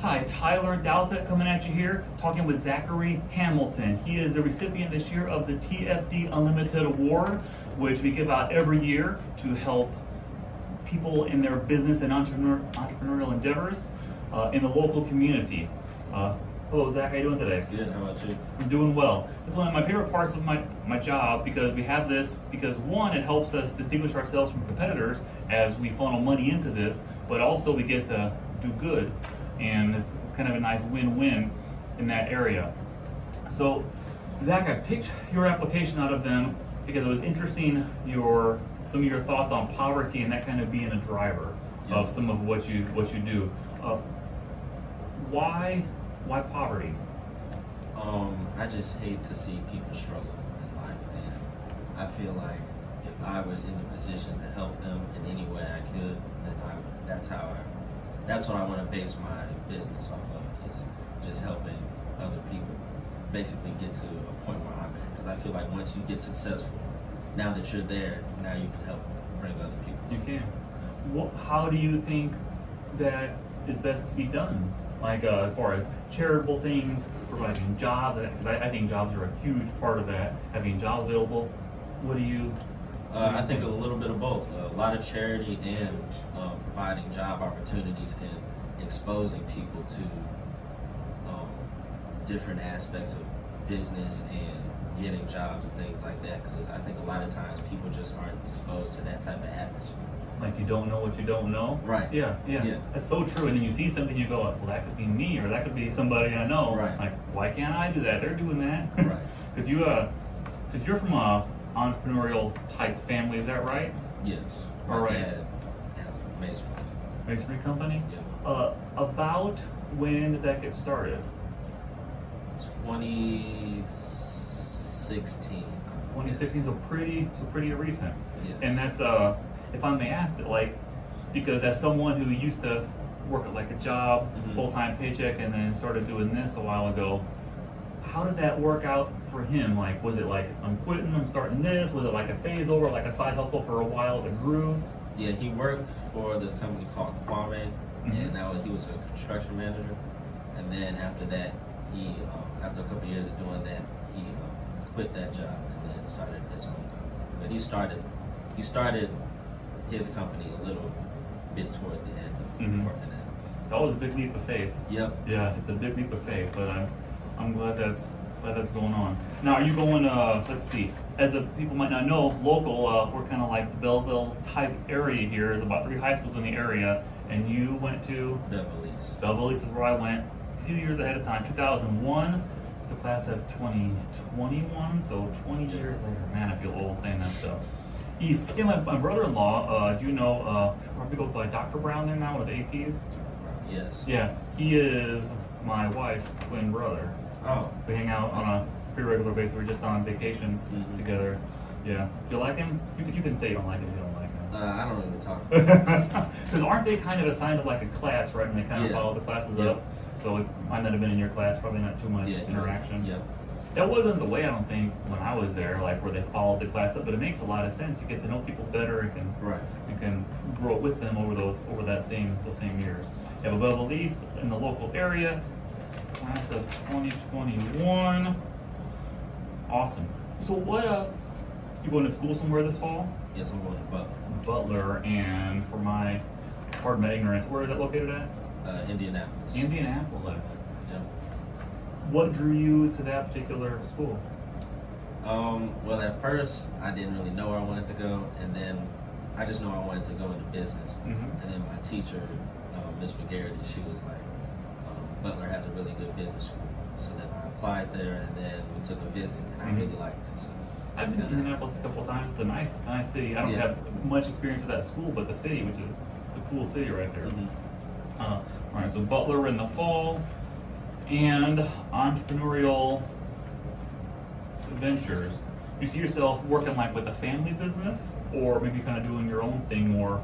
Hi, Tyler Douthat coming at you here, talking with Zachary Hamilton. He is the recipient this year of the TFD Unlimited Award, which we give out every year to help people in their business and entrepreneur, entrepreneurial endeavors uh, in the local community. Uh, hello, Zach. How are you doing today? Good. How about you? I'm doing well. It's one of my favorite parts of my, my job because we have this because one, it helps us distinguish ourselves from competitors as we funnel money into this, but also we get to do good, and it's, it's kind of a nice win-win in that area. So, Zach, I picked your application out of them because it was interesting your some of your thoughts on poverty and that kind of being a driver Yeah. of some of what you what you do. Uh, why why poverty? Um, I just hate to see people struggle in life, and I feel like if I was in a position to help them in any way I could, then I that's how I that's what I want to base my business off of is just helping other people basically get to a point where I'm at. Because I feel like once you get successful, now that you're there, now you can help bring other people. You can. What, how do you think that is best to be done? Like uh, as far as charitable things, providing jobs, because I, I think jobs are a huge part of that. Having jobs available. What do you? Uh, I think a little bit of both. a lot of charity and uh, providing job opportunities and exposing people to um, different aspects of business and getting jobs and things like that. Because I think a lot of times people just aren't exposed to that type of atmosphere. Like you don't know what you don't know. Right. Yeah, yeah. Yeah. That's so true. And then you see something, you go, well, that could be me, or that could be somebody I know. Right. Like, why can't I do that? They're doing that. Right. Because you, uh, because you're from a entrepreneurial type family, is that right? Yes. All right. My dad had a masonry. Masonry company. Yeah. Uh, about when did that get started? 2016. 2016, so pretty, so pretty recent. Yes. And that's, uh, if I may ask, it, like, because as someone who used to work at like a job, Mhm. full time paycheck, and then started doing this a while ago, how did that work out for him? Like, was it like I'm quitting, I'm starting this? Was it like a phase over, like a side hustle for a while that grew? Yeah, he worked for this company called Kwame, Mhm. and that was, he was a construction manager. And then after that, he uh, after a couple of years of doing that, he uh, quit that job and then started his own company. But he started he started his company a little bit towards the end of Mhm. working at. It's always a big leap of faith. Yep. Yeah, it's a big leap of faith, but I'm, I'm glad that's glad that's going on. Now, are you going? Uh, let's see. As a, people might not know, local, uh, we're kind of like Belleville type area here. There's about three high schools in the area, and you went to Belleville East. Belleville East is where I went a few years ahead of time, 2001. So class of 2021, so 20 years later. Man, I feel old saying that stuff. East. Yeah, my, my brother-in-law. Uh, do you know? Uh, are people by Dr. Brown there now with APs? Yes. Yeah, he is my wife's twin brother. Oh. We hang out on a pretty regular basis. We're just on vacation Mhm. together. Yeah. Do you like him? You can, you can say you don't like him if you don't like Uh, I don't really talk. him. Because aren't they kind of assigned to like a class, right? And they kind of Yeah. follow the classes Yep. up. So it might not have been in your class. Probably not too much yeah. interaction. Yep. That wasn't the way I don't think when I was there, like where they followed the class up. But it makes a lot of sense. You get to know people better and can Right. you can grow with them over those over that same those same years. You have a Belleville East in the local area, class of 2021. Awesome. So what uh you going to school somewhere this fall? Yes, I'm going to Butler, Butler and for my pardon my ignorance, where is that located at? uh, Indianapolis. Indianapolis. Yeah. What drew you to that particular school? Um, well, at first, I didn't really know where I wanted to go, and then I just know I wanted to go into business. Mhm. And then my teacher, um, Ms. McGarity, she was like, um, Butler has a really good business school. So then I applied there, and then we took a visit, and I Mhm. really liked it. So I've been to Indianapolis a couple of times. It's a nice, nice city. I don't Yeah. have much experience with that school, but the city, which is it's a cool city right there. Mhm. Uh, all right, so Butler in the fall, and entrepreneurial ventures. You see yourself working like with a family business, or maybe kind of doing your own thing more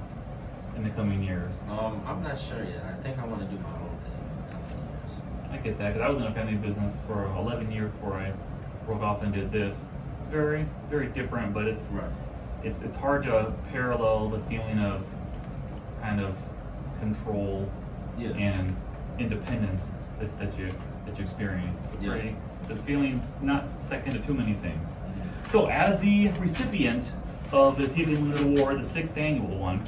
in the coming years. Um, I'm not sure yet. I think I want to do my own thing in a couple of years. I get that because I was in a family business for 11 years before I broke off and did this. It's very, very different, but it's Right. it's it's hard to parallel the feeling of kind of control Yeah. and independence that, that you that you experience. It's a Yeah. pretty it's feeling not second to too many things. Mhm. So, as the recipient of the TFD Unlimited Award, the sixth annual one,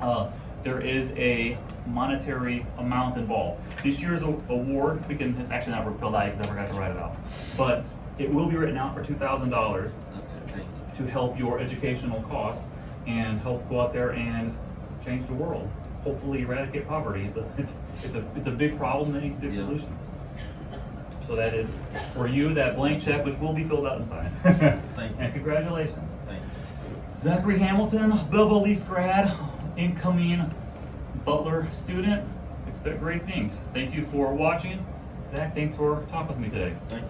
uh, there is a monetary amount involved. This year's award, we can, it's actually not filled out because I forgot to write it out, but it will be written out for $2,000 Okay, to help your educational costs and help go out there and change the world. Hopefully eradicate poverty. It's a, it's, it's a, it's a big problem that needs big Yeah. solutions. So that is for you, that blank check, which will be filled out inside. Thank you. And congratulations. Thank you. Zachary Hamilton, Belleville East grad, incoming Butler student. Expect great things. Thank you for watching. Zach, thanks for talking with me today.